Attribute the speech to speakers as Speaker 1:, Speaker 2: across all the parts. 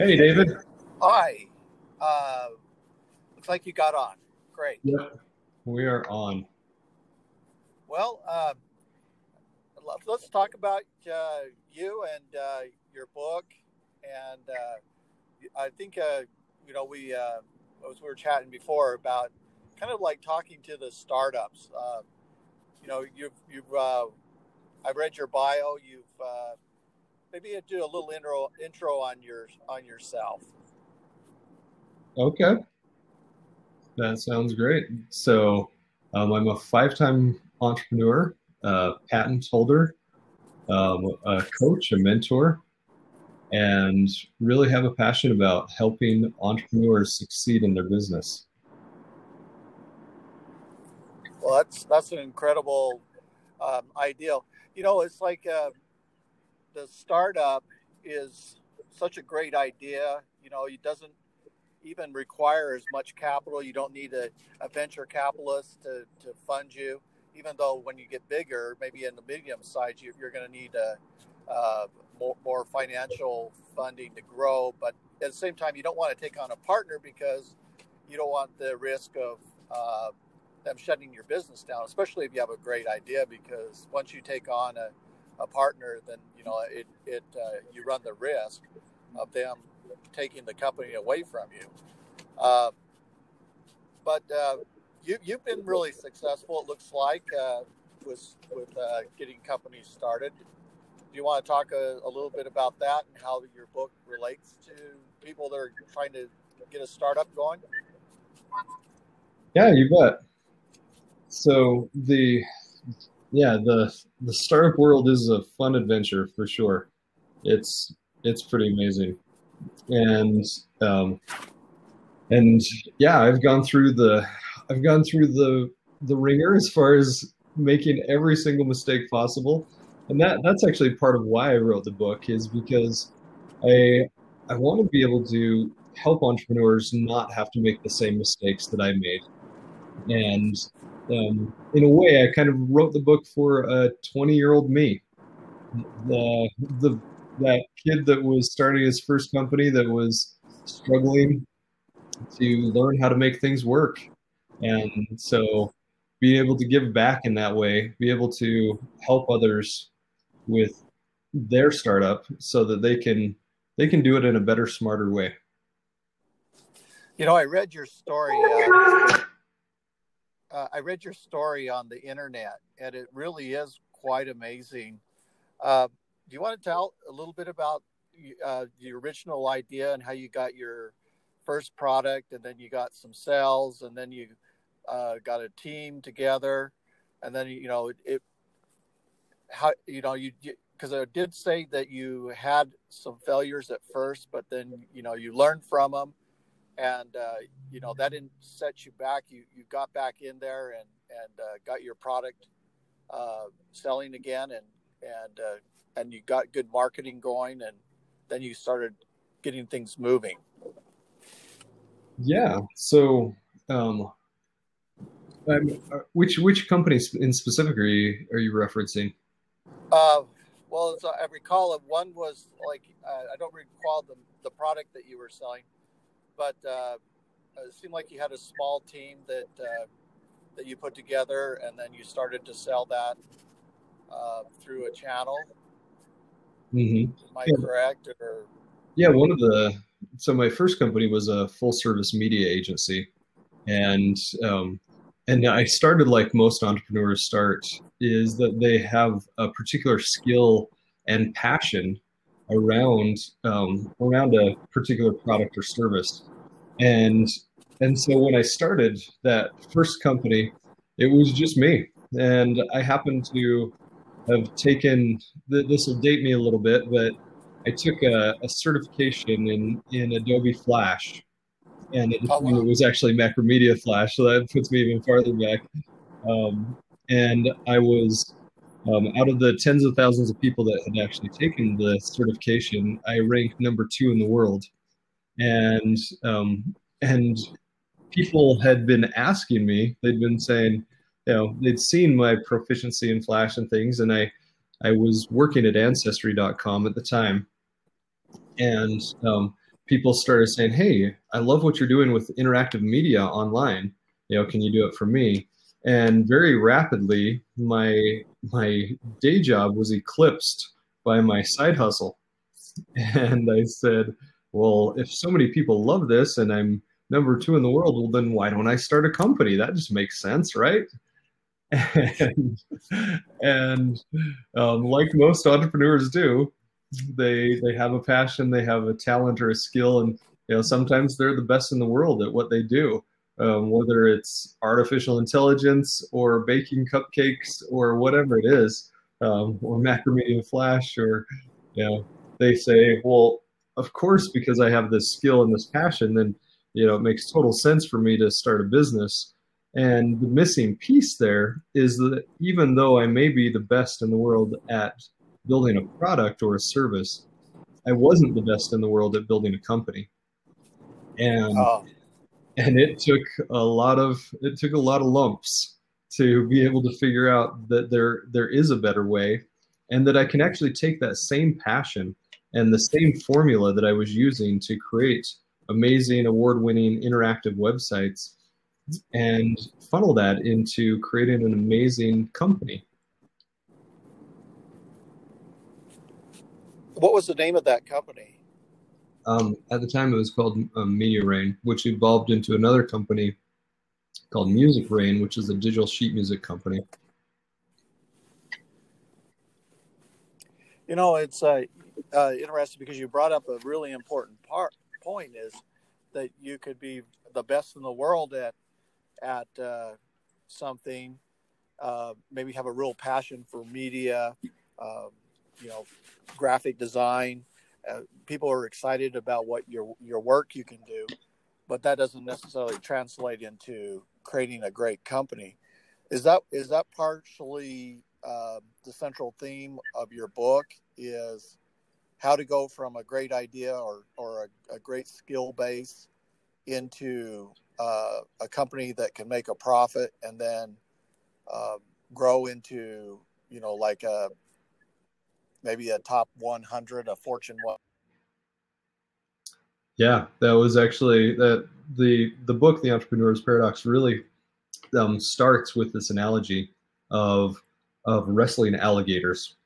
Speaker 1: Hey, David.
Speaker 2: Hi. Uh, looks like you got on. Great.
Speaker 1: Yep. We are on.
Speaker 2: Well, uh, let's talk about uh, you and uh, your book. And uh, I think, uh, you know, we, uh, as we were chatting before about kind of like talking to the startups. you know, you've, you've, I read your bio. You've, maybe you'd do a little intro intro on your on yourself.
Speaker 1: Okay, that sounds great. So, um, I'm a five-time entrepreneur, uh, patent holder, um, a coach, a mentor, and really have a passion about helping entrepreneurs succeed in their business.
Speaker 2: Well, that's that's an incredible um, ideal. You know, it's like uh, the startup is such a great idea. You know, it doesn't even require as much capital. You don't need a, a venture capitalist to, to fund you, even though when you get bigger, maybe in the medium size, you, are going to need a, uh, more, more financial funding to grow. But at the same time, you don't want to take on a partner because you don't want the risk of uh, them shutting your business down, especially if you have a great idea. Because once you take on a, a partner, then you know it it uh, you run the risk of them taking the company away from you. Uh, but uh, you you've been really successful. It looks like uh, with with uh, getting companies started. Do you want to talk a, a, little bit about that and how your book relates to people that are trying to get a startup going?
Speaker 1: Yeah, you bet. So the yeah the the startup world is a fun adventure for sure. It's it's pretty amazing, and um, and yeah, I've gone through the I've gone through the the wringer as far as making every single mistake possible, and that that's actually part of why I wrote the book is because I I want to be able to help entrepreneurs not have to make the same mistakes that I made, and um, in a way, I kind of wrote the book for a 20 year old me. The, the, that kid that was starting his first company that was struggling to learn how to make things work. And so being able to give back in that way, be able to help others with their startup so that they can they can do it in a better, smarter way.
Speaker 2: You know, I read your story. Uh, uh, I read your story on the internet, and it really is quite amazing. Uh, do you want to tell a little bit about uh, the original idea and how you got your first product, and then you got some sales, and then you uh, got a team together, and then you know it, it how you know you because I did say that you had some failures at first, but then you know you learned from them and uh, you know that didn't set you back. You you got back in there and and uh, got your product uh, selling again, and and uh, and you got good marketing going, and then you started getting things moving.
Speaker 1: Yeah. So, um, um, which which companies in specific are you are you referencing?
Speaker 2: Uh, well, as I recall, one was like uh, I don't recall the the product that you were selling but uh, it seemed like you had a small team that uh, that you put together, and then you started to sell that uh, through a channel.
Speaker 1: Mm-hmm.
Speaker 2: Am I yeah. correct? Or
Speaker 1: yeah, one of the so my first company was a full service media agency, and um, and I started like most entrepreneurs start is that they have a particular skill and passion around um, around a particular product or service and and so when I started that first company, it was just me, and I happened to have taken this will date me a little bit, but I took a, a certification in in Adobe Flash, and it, oh, wow. it, was actually Macromedia Flash, so that puts me even farther back. Um, and I was um, out of the tens of thousands of people that had actually taken the certification, I ranked number two in the world and um, and people had been asking me. They'd been saying, you know, they'd seen my proficiency in Flash and things, and I I was working at Ancestry.com at the time, and um, people started saying, "Hey, I love what you're doing with interactive media online. You know, can you do it for me?" And very rapidly, my my day job was eclipsed by my side hustle. And I said, "Well, if so many people love this, and I'm number two in the world, well, then why don't I start a company? That just makes sense, right?" And, and um, like most entrepreneurs do, they they have a passion, they have a talent or a skill, and you know sometimes they're the best in the world at what they do. Um, whether it's artificial intelligence or baking cupcakes or whatever it is, um, or macromedia flash, or you know, they say, well, of course, because I have this skill and this passion, then you know it makes total sense for me to start a business. And the missing piece there is that even though I may be the best in the world at building a product or a service, I wasn't the best in the world at building a company. And oh. and it took a lot of it took a lot of lumps to be able to figure out that there there is a better way and that I can actually take that same passion and the same formula that I was using to create amazing award-winning interactive websites and funnel that into creating an amazing company
Speaker 2: What was the name of that company?
Speaker 1: Um, at the time, it was called um, Media Rain, which evolved into another company called Music Rain, which is a digital sheet music company.
Speaker 2: You know, it's uh, uh, interesting because you brought up a really important part point is that you could be the best in the world at at uh, something, uh, maybe have a real passion for media, um, you know graphic design. Uh, people are excited about what your your work you can do, but that doesn't necessarily translate into creating a great company. Is that is that partially uh, the central theme of your book? Is how to go from a great idea or or a, a great skill base into uh, a company that can make a profit and then uh, grow into you know like a maybe a top 100, a Fortune 1.
Speaker 1: Yeah, that was actually that the the book, The Entrepreneur's Paradox, really um, starts with this analogy of of wrestling alligators.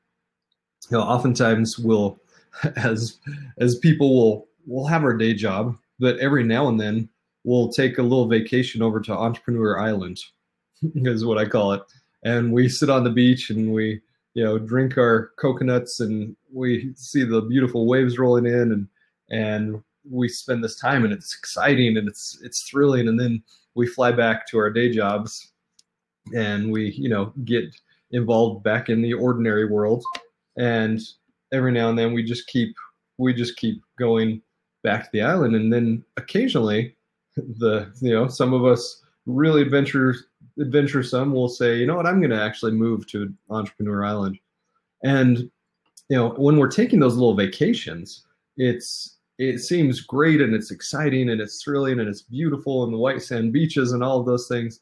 Speaker 1: You know, oftentimes we'll, as as people will will have our day job, but every now and then we'll take a little vacation over to Entrepreneur Island, is what I call it, and we sit on the beach and we you know drink our coconuts and we see the beautiful waves rolling in and and we spend this time and it's exciting and it's it's thrilling. And then we fly back to our day jobs and we you know get involved back in the ordinary world. And every now and then we just keep we just keep going back to the island and then occasionally the you know some of us really adventure adventuresome will say, you know what, I'm going to actually move to Entrepreneur Island. And you know, when we're taking those little vacations, it's it seems great and it's exciting and it's thrilling and it's beautiful and the white sand beaches and all of those things.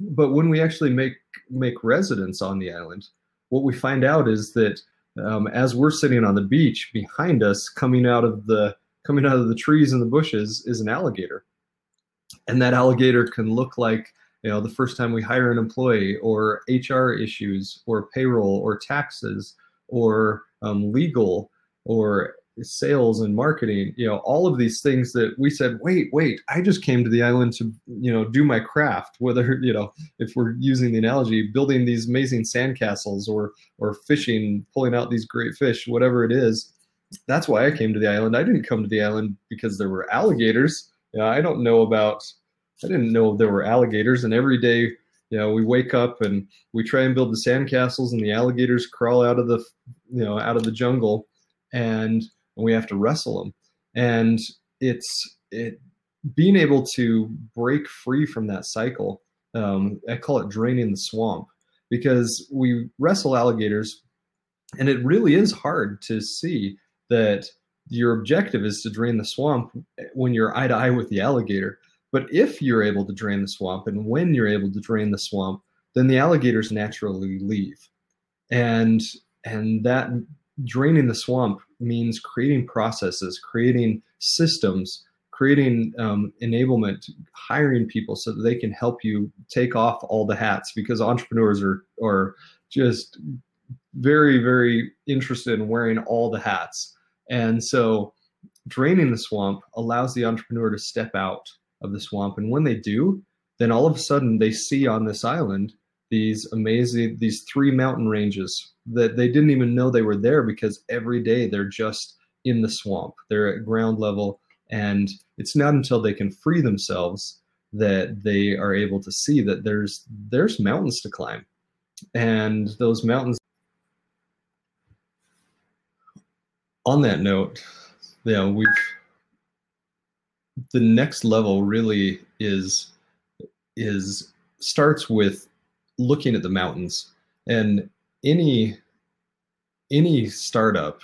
Speaker 1: But when we actually make make residence on the island, what we find out is that um, as we're sitting on the beach, behind us, coming out of the coming out of the trees and the bushes, is an alligator, and that alligator can look like you know the first time we hire an employee or hr issues or payroll or taxes or um, legal or sales and marketing you know all of these things that we said wait wait i just came to the island to you know do my craft whether you know if we're using the analogy building these amazing sandcastles or or fishing pulling out these great fish whatever it is. That's why i came to the island. I didn't come to the island because there were alligators. You know, i don't know about I didn't know there were alligators. And every day, you know, we wake up and we try and build the sandcastles, and the alligators crawl out of the, you know, out of the jungle, and we have to wrestle them. And it's it being able to break free from that cycle. Um, I call it draining the swamp because we wrestle alligators, and it really is hard to see that your objective is to drain the swamp when you're eye to eye with the alligator but if you're able to drain the swamp and when you're able to drain the swamp, then the alligators naturally leave. And and that draining the swamp means creating processes, creating systems, creating um, enablement, hiring people so that they can help you take off all the hats because entrepreneurs are are just very very interested in wearing all the hats, and so draining the swamp allows the entrepreneur to step out of the swamp, and when they do, then all of a sudden they see on this island these amazing these three mountain ranges that they didn't even know they were there because every day they're just in the swamp. They're at ground level and it's not until they can free themselves that they are able to see that there's there's mountains to climb. And those mountains on that note you know we've the next level really is is starts with looking at the mountains and any any startup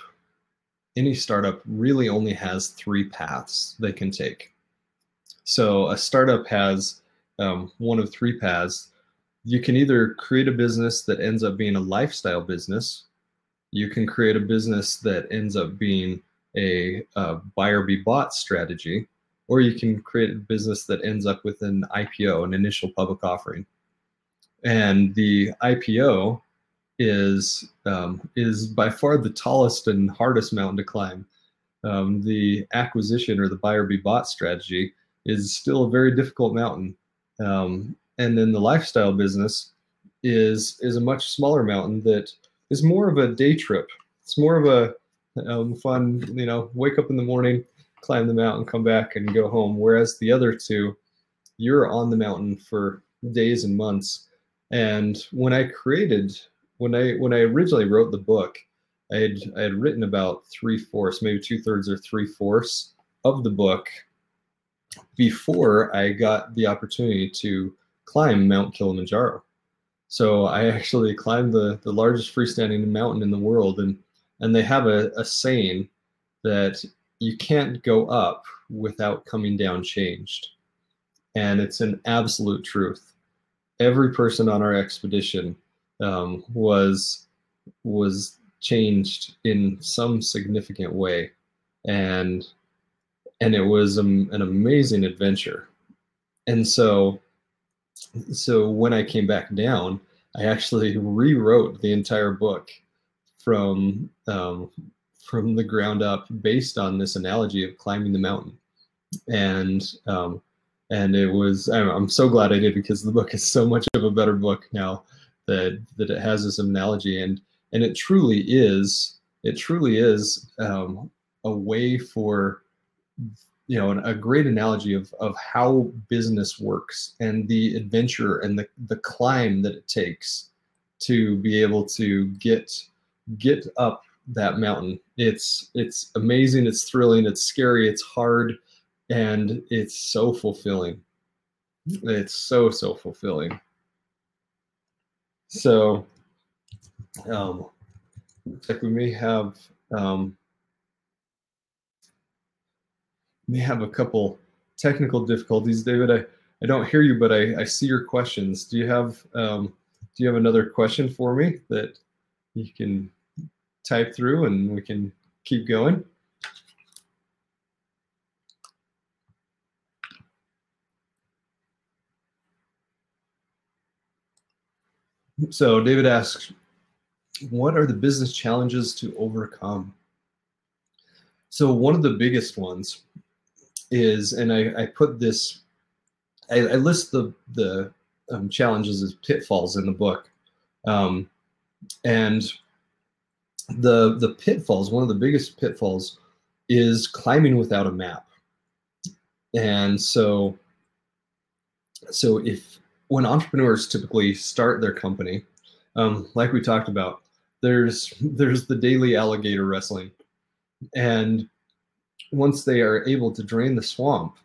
Speaker 1: any startup really only has three paths they can take. So a startup has um, one of three paths. You can either create a business that ends up being a lifestyle business you can create a business that ends up being a, a buyer be bought strategy or you can create a business that ends up with an ipo an initial public offering and the IPO is um, is by far the tallest and hardest mountain to climb. Um, the acquisition or the buyer be bought strategy is still a very difficult mountain. Um, and then the lifestyle business is is a much smaller mountain that is more of a day trip. It's more of a um, fun, you know, wake up in the morning, climb the mountain, come back, and go home. Whereas the other two, you're on the mountain for days and months and when I created, when I when I originally wrote the book, I had I had written about three fourths, maybe two thirds or three fourths of the book before I got the opportunity to climb Mount Kilimanjaro. So I actually climbed the the largest freestanding mountain in the world, and and they have a, a saying that you can't go up without coming down changed, and it's an absolute truth every person on our expedition um, was was changed in some significant way, and and it was an amazing adventure. And so, so when I came back down, I actually rewrote the entire book from um, from the ground up, based on this analogy of climbing the mountain, and um, and it was I'm, so glad I did because the book is so much of a better book now that that it has this analogy. And and it truly is it truly is um, a way for you know a great analogy of of how business works and the adventure and the the climb that it takes to be able to get get up that mountain. It's it's amazing it's thrilling it's scary it's hard and it's so fulfilling. It's so so fulfilling. So, um, looks like we may have um, may have a couple technical difficulties, David. I, I don't hear you, but I, I see your questions. Do you have um, do you have another question for me that you can type through and we can keep going? So David asks, what are the business challenges to overcome? So one of the biggest ones is, and I, I put this, I, I, list the the um, challenges as pitfalls in the book, um, and the the pitfalls. One of the biggest pitfalls is climbing without a map, and so so if when entrepreneurs typically start their company, um, like we talked about, there's there's the daily alligator wrestling, and once they are able to drain the swamp,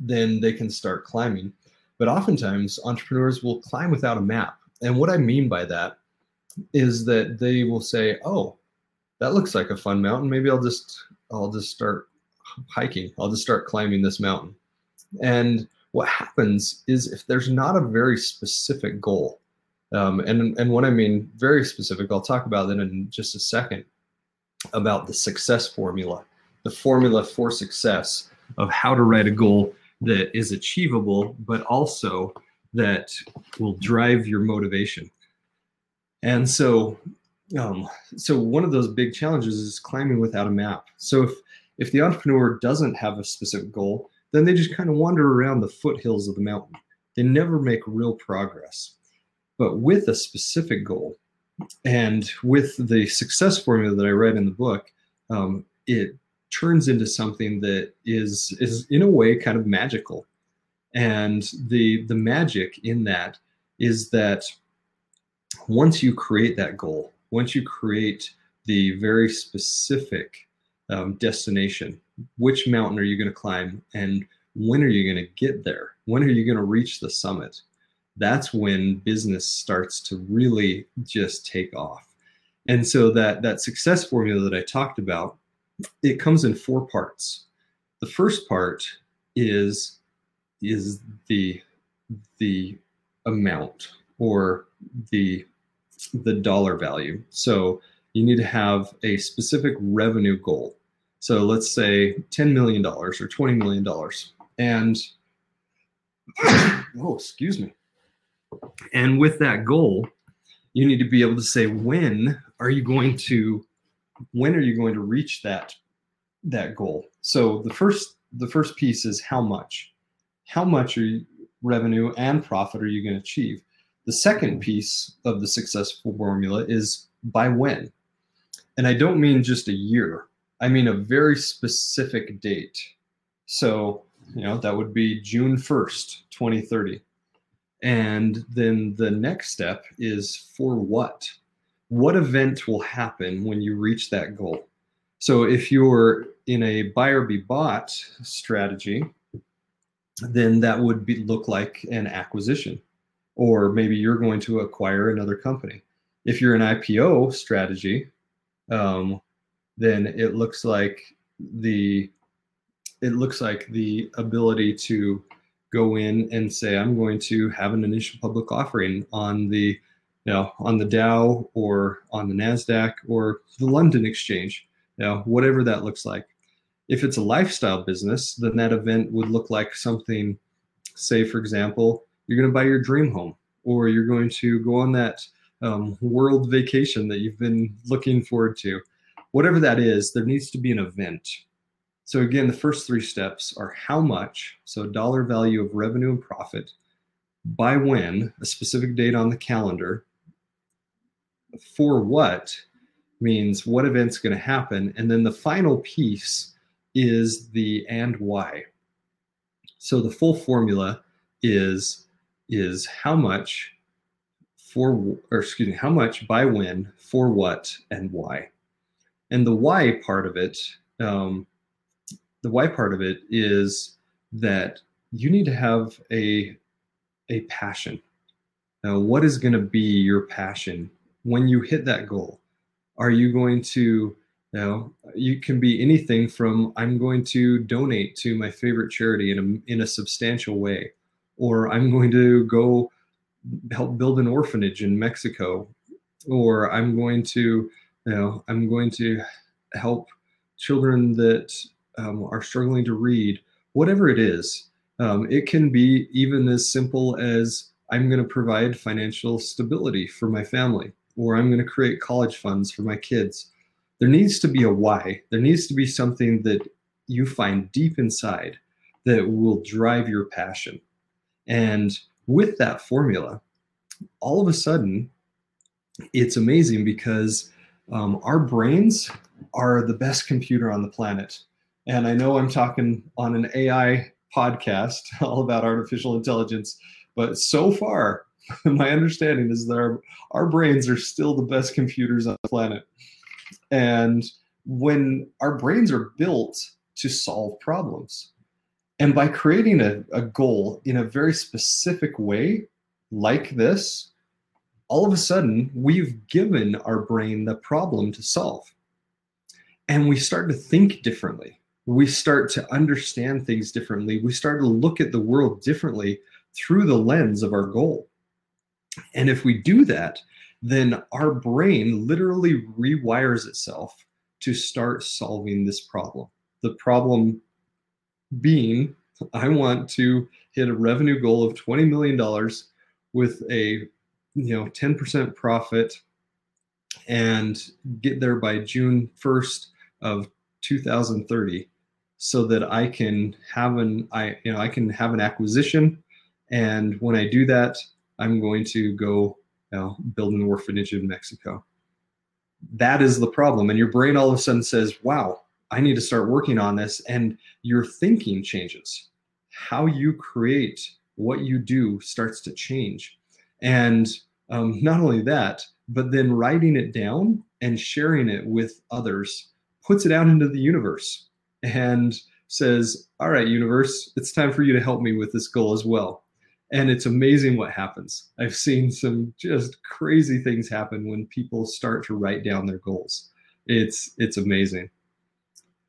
Speaker 1: then they can start climbing. But oftentimes, entrepreneurs will climb without a map, and what I mean by that is that they will say, "Oh, that looks like a fun mountain. Maybe I'll just I'll just start hiking. I'll just start climbing this mountain," and what happens is if there's not a very specific goal, um, and and what I mean very specific, I'll talk about that in just a second. about the success formula, the formula for success of how to write a goal that is achievable, but also that will drive your motivation. And so, um, so one of those big challenges is climbing without a map. So if if the entrepreneur doesn't have a specific goal, then they just kind of wander around the foothills of the mountain. They never make real progress. But with a specific goal, and with the success formula that I read in the book, um, it turns into something that is is in a way kind of magical. And the the magic in that is that once you create that goal, once you create the very specific um, destination, which mountain are you going to climb, and when are you going to get there? When are you going to reach the summit? That's when business starts to really just take off. And so that that success formula that I talked about, it comes in four parts. The first part is is the the amount or the the dollar value. So you need to have a specific revenue goal. So let's say $10 million or $20 million. And, oh, excuse me. And with that goal, you need to be able to say, when are you going to, when are you going to reach that, that goal? So the first, the first piece is how much, how much are you, revenue and profit are you going to achieve? The second piece of the successful formula is by when. And I don't mean just a year. I mean a very specific date. So, you know, that would be June 1st, 2030. And then the next step is for what? What event will happen when you reach that goal? So if you're in a buyer be bought strategy, then that would be, look like an acquisition or maybe you're going to acquire another company. If you're an IPO strategy, um, then it looks like the it looks like the ability to go in and say I'm going to have an initial public offering on the you know on the Dow or on the Nasdaq or the London exchange, you know whatever that looks like. If it's a lifestyle business, then that event would look like something, say for example, you're going to buy your dream home or you're going to go on that um, world vacation that you've been looking forward to. Whatever that is, there needs to be an event. So again, the first three steps are how much, so dollar value of revenue and profit, by when, a specific date on the calendar, for what means what event's going to happen, and then the final piece is the and why. So the full formula is is how much for or excuse me how much by when for what and why and the why part of it um, the why part of it is that you need to have a a passion. Now what is going to be your passion when you hit that goal? Are you going to you know you can be anything from i'm going to donate to my favorite charity in a, in a substantial way or I'm going to go help build an orphanage in Mexico, or I'm going to, know, I'm going to help children that um, are struggling to read, whatever it is. Um, it can be even as simple as I'm going to provide financial stability for my family, or I'm going to create college funds for my kids. There needs to be a why. There needs to be something that you find deep inside that will drive your passion. And with that formula, all of a sudden, it's amazing because um, our brains are the best computer on the planet. And I know I'm talking on an AI podcast all about artificial intelligence, but so far, my understanding is that our, our brains are still the best computers on the planet. And when our brains are built to solve problems, and by creating a, a goal in a very specific way, like this, all of a sudden we've given our brain the problem to solve. And we start to think differently. We start to understand things differently. We start to look at the world differently through the lens of our goal. And if we do that, then our brain literally rewires itself to start solving this problem. The problem being, I want to hit a revenue goal of $20 million with a you know 10% profit and get there by June 1st of 2030 so that I can have an I you know I can have an acquisition and when I do that I'm going to go you know, build an orphanage in Mexico. That is the problem and your brain all of a sudden says, "Wow, I need to start working on this." And your thinking changes. How you create what you do starts to change. And um, not only that, but then writing it down and sharing it with others puts it out into the universe and says, All right, universe, it's time for you to help me with this goal as well. And it's amazing what happens. I've seen some just crazy things happen when people start to write down their goals. It's it's amazing.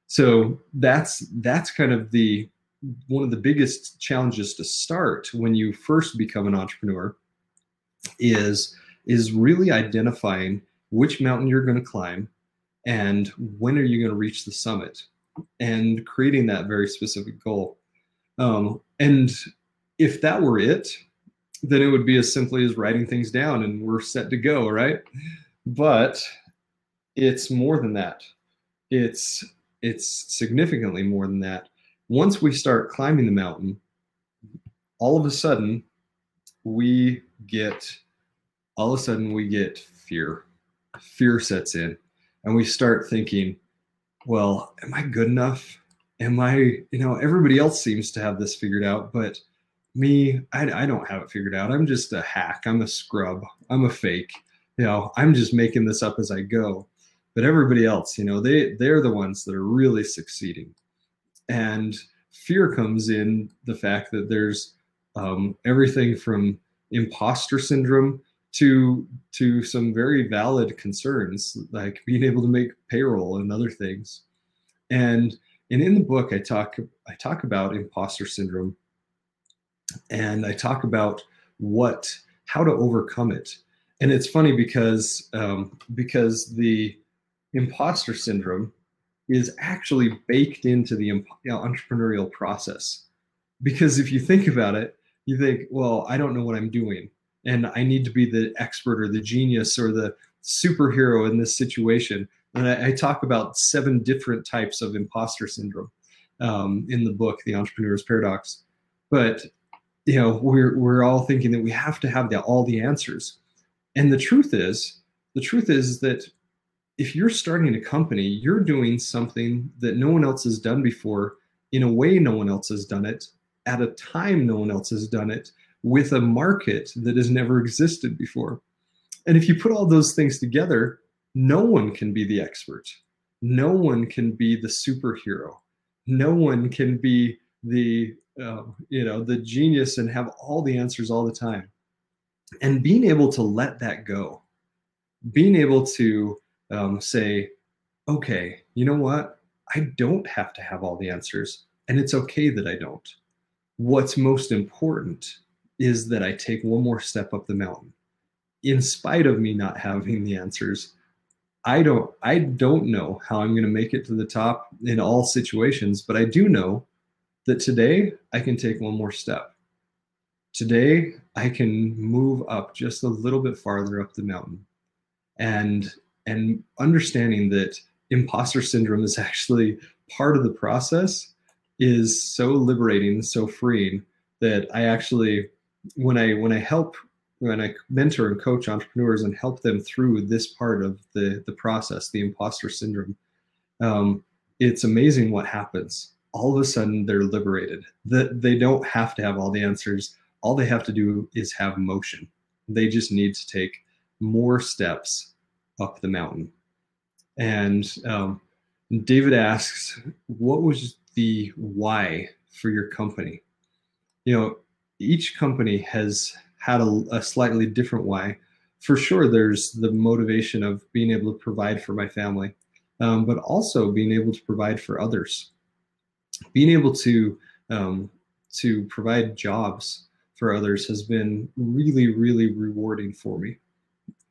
Speaker 1: So that's that's kind of the one of the biggest challenges to start when you first become an entrepreneur is is really identifying which mountain you're going to climb and when are you going to reach the summit and creating that very specific goal. Um, and if that were it then it would be as simply as writing things down and we're set to go right? But it's more than that. It's it's significantly more than that. Once we start climbing the mountain all of a sudden we get all of a sudden we get fear. Fear sets in and we start thinking, well, am I good enough? Am I, you know, everybody else seems to have this figured out, but me, I, I don't have it figured out. I'm just a hack. I'm a scrub. I'm a fake. You know, I'm just making this up as I go. But everybody else, you know, they they're the ones that are really succeeding. And fear comes in the fact that there's um, everything from imposter syndrome to to some very valid concerns like being able to make payroll and other things. And and in the book i talk i talk about imposter syndrome. And i talk about what how to overcome it. And it's funny because um, because the imposter syndrome is actually baked into the entrepreneurial process. Because if you think about it you think well i don't know what i'm doing and I need to be the expert or the genius or the superhero in this situation. And I, I talk about seven different types of imposter syndrome um, in the book, The Entrepreneur's Paradox. But you know, we're we're all thinking that we have to have the, all the answers, and the truth is, the truth is that if you're starting a company, you're doing something that no one else has done before in a way no one else has done it at a time no one else has done it with a market that has never existed before. And if you put all those things together, no one can be the expert. No one can be the superhero. No one can be the uh, you know the genius and have all the answers all the time. And being able to let that go, being able to um, say, okay, you know what? I don't have to have all the answers, and it's okay that I don't. What's most important is that I take one more step up the mountain. In spite of me not having the answers, I don't I don't know how I'm going to make it to the top in all situations, but I do know that today I can take one more step. Today I can move up just a little bit farther up the mountain. And and understanding that imposter syndrome is actually part of the process is so liberating, so freeing that I actually when I when I help when I mentor and coach entrepreneurs and help them through this part of the the process, the imposter syndrome, um, it's amazing what happens. All of a sudden, they're liberated. That they don't have to have all the answers. All they have to do is have motion. They just need to take more steps up the mountain. And um, David asks, "What was the why for your company?" You know, each company has had a, a slightly different why. For sure, there's the motivation of being able to provide for my family, um, but also being able to provide for others. Being able to um, to provide jobs for others has been really, really rewarding for me.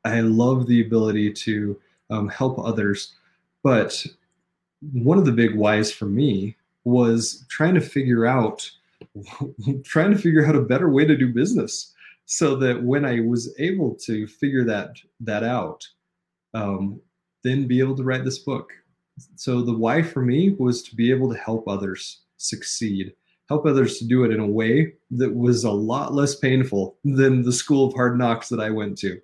Speaker 1: I love the ability to um, help others But one of the big whys for me was trying to figure out trying to figure out a better way to do business so that when I was able to figure that that out, um, then be able to write this book. So the why for me was to be able to help others succeed, help others to do it in a way that was a lot less painful than the school of hard knocks that I went to.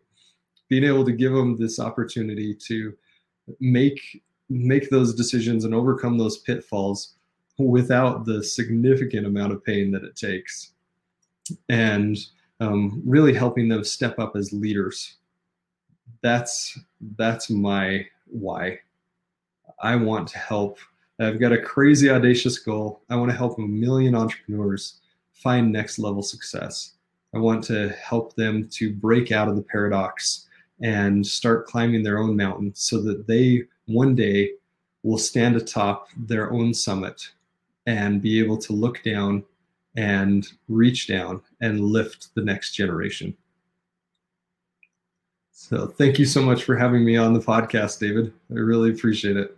Speaker 1: Being able to give them this opportunity to make make those decisions and overcome those pitfalls without the significant amount of pain that it takes and um, really helping them step up as leaders. That's that's my why. I want to help. I've got a crazy audacious goal. I want to help a million entrepreneurs find next level success. I want to help them to break out of the paradox and start climbing their own mountain so that they one day will stand atop their own summit and be able to look down and reach down and lift the next generation. So, thank you so much for having me on the podcast, David. I really appreciate it.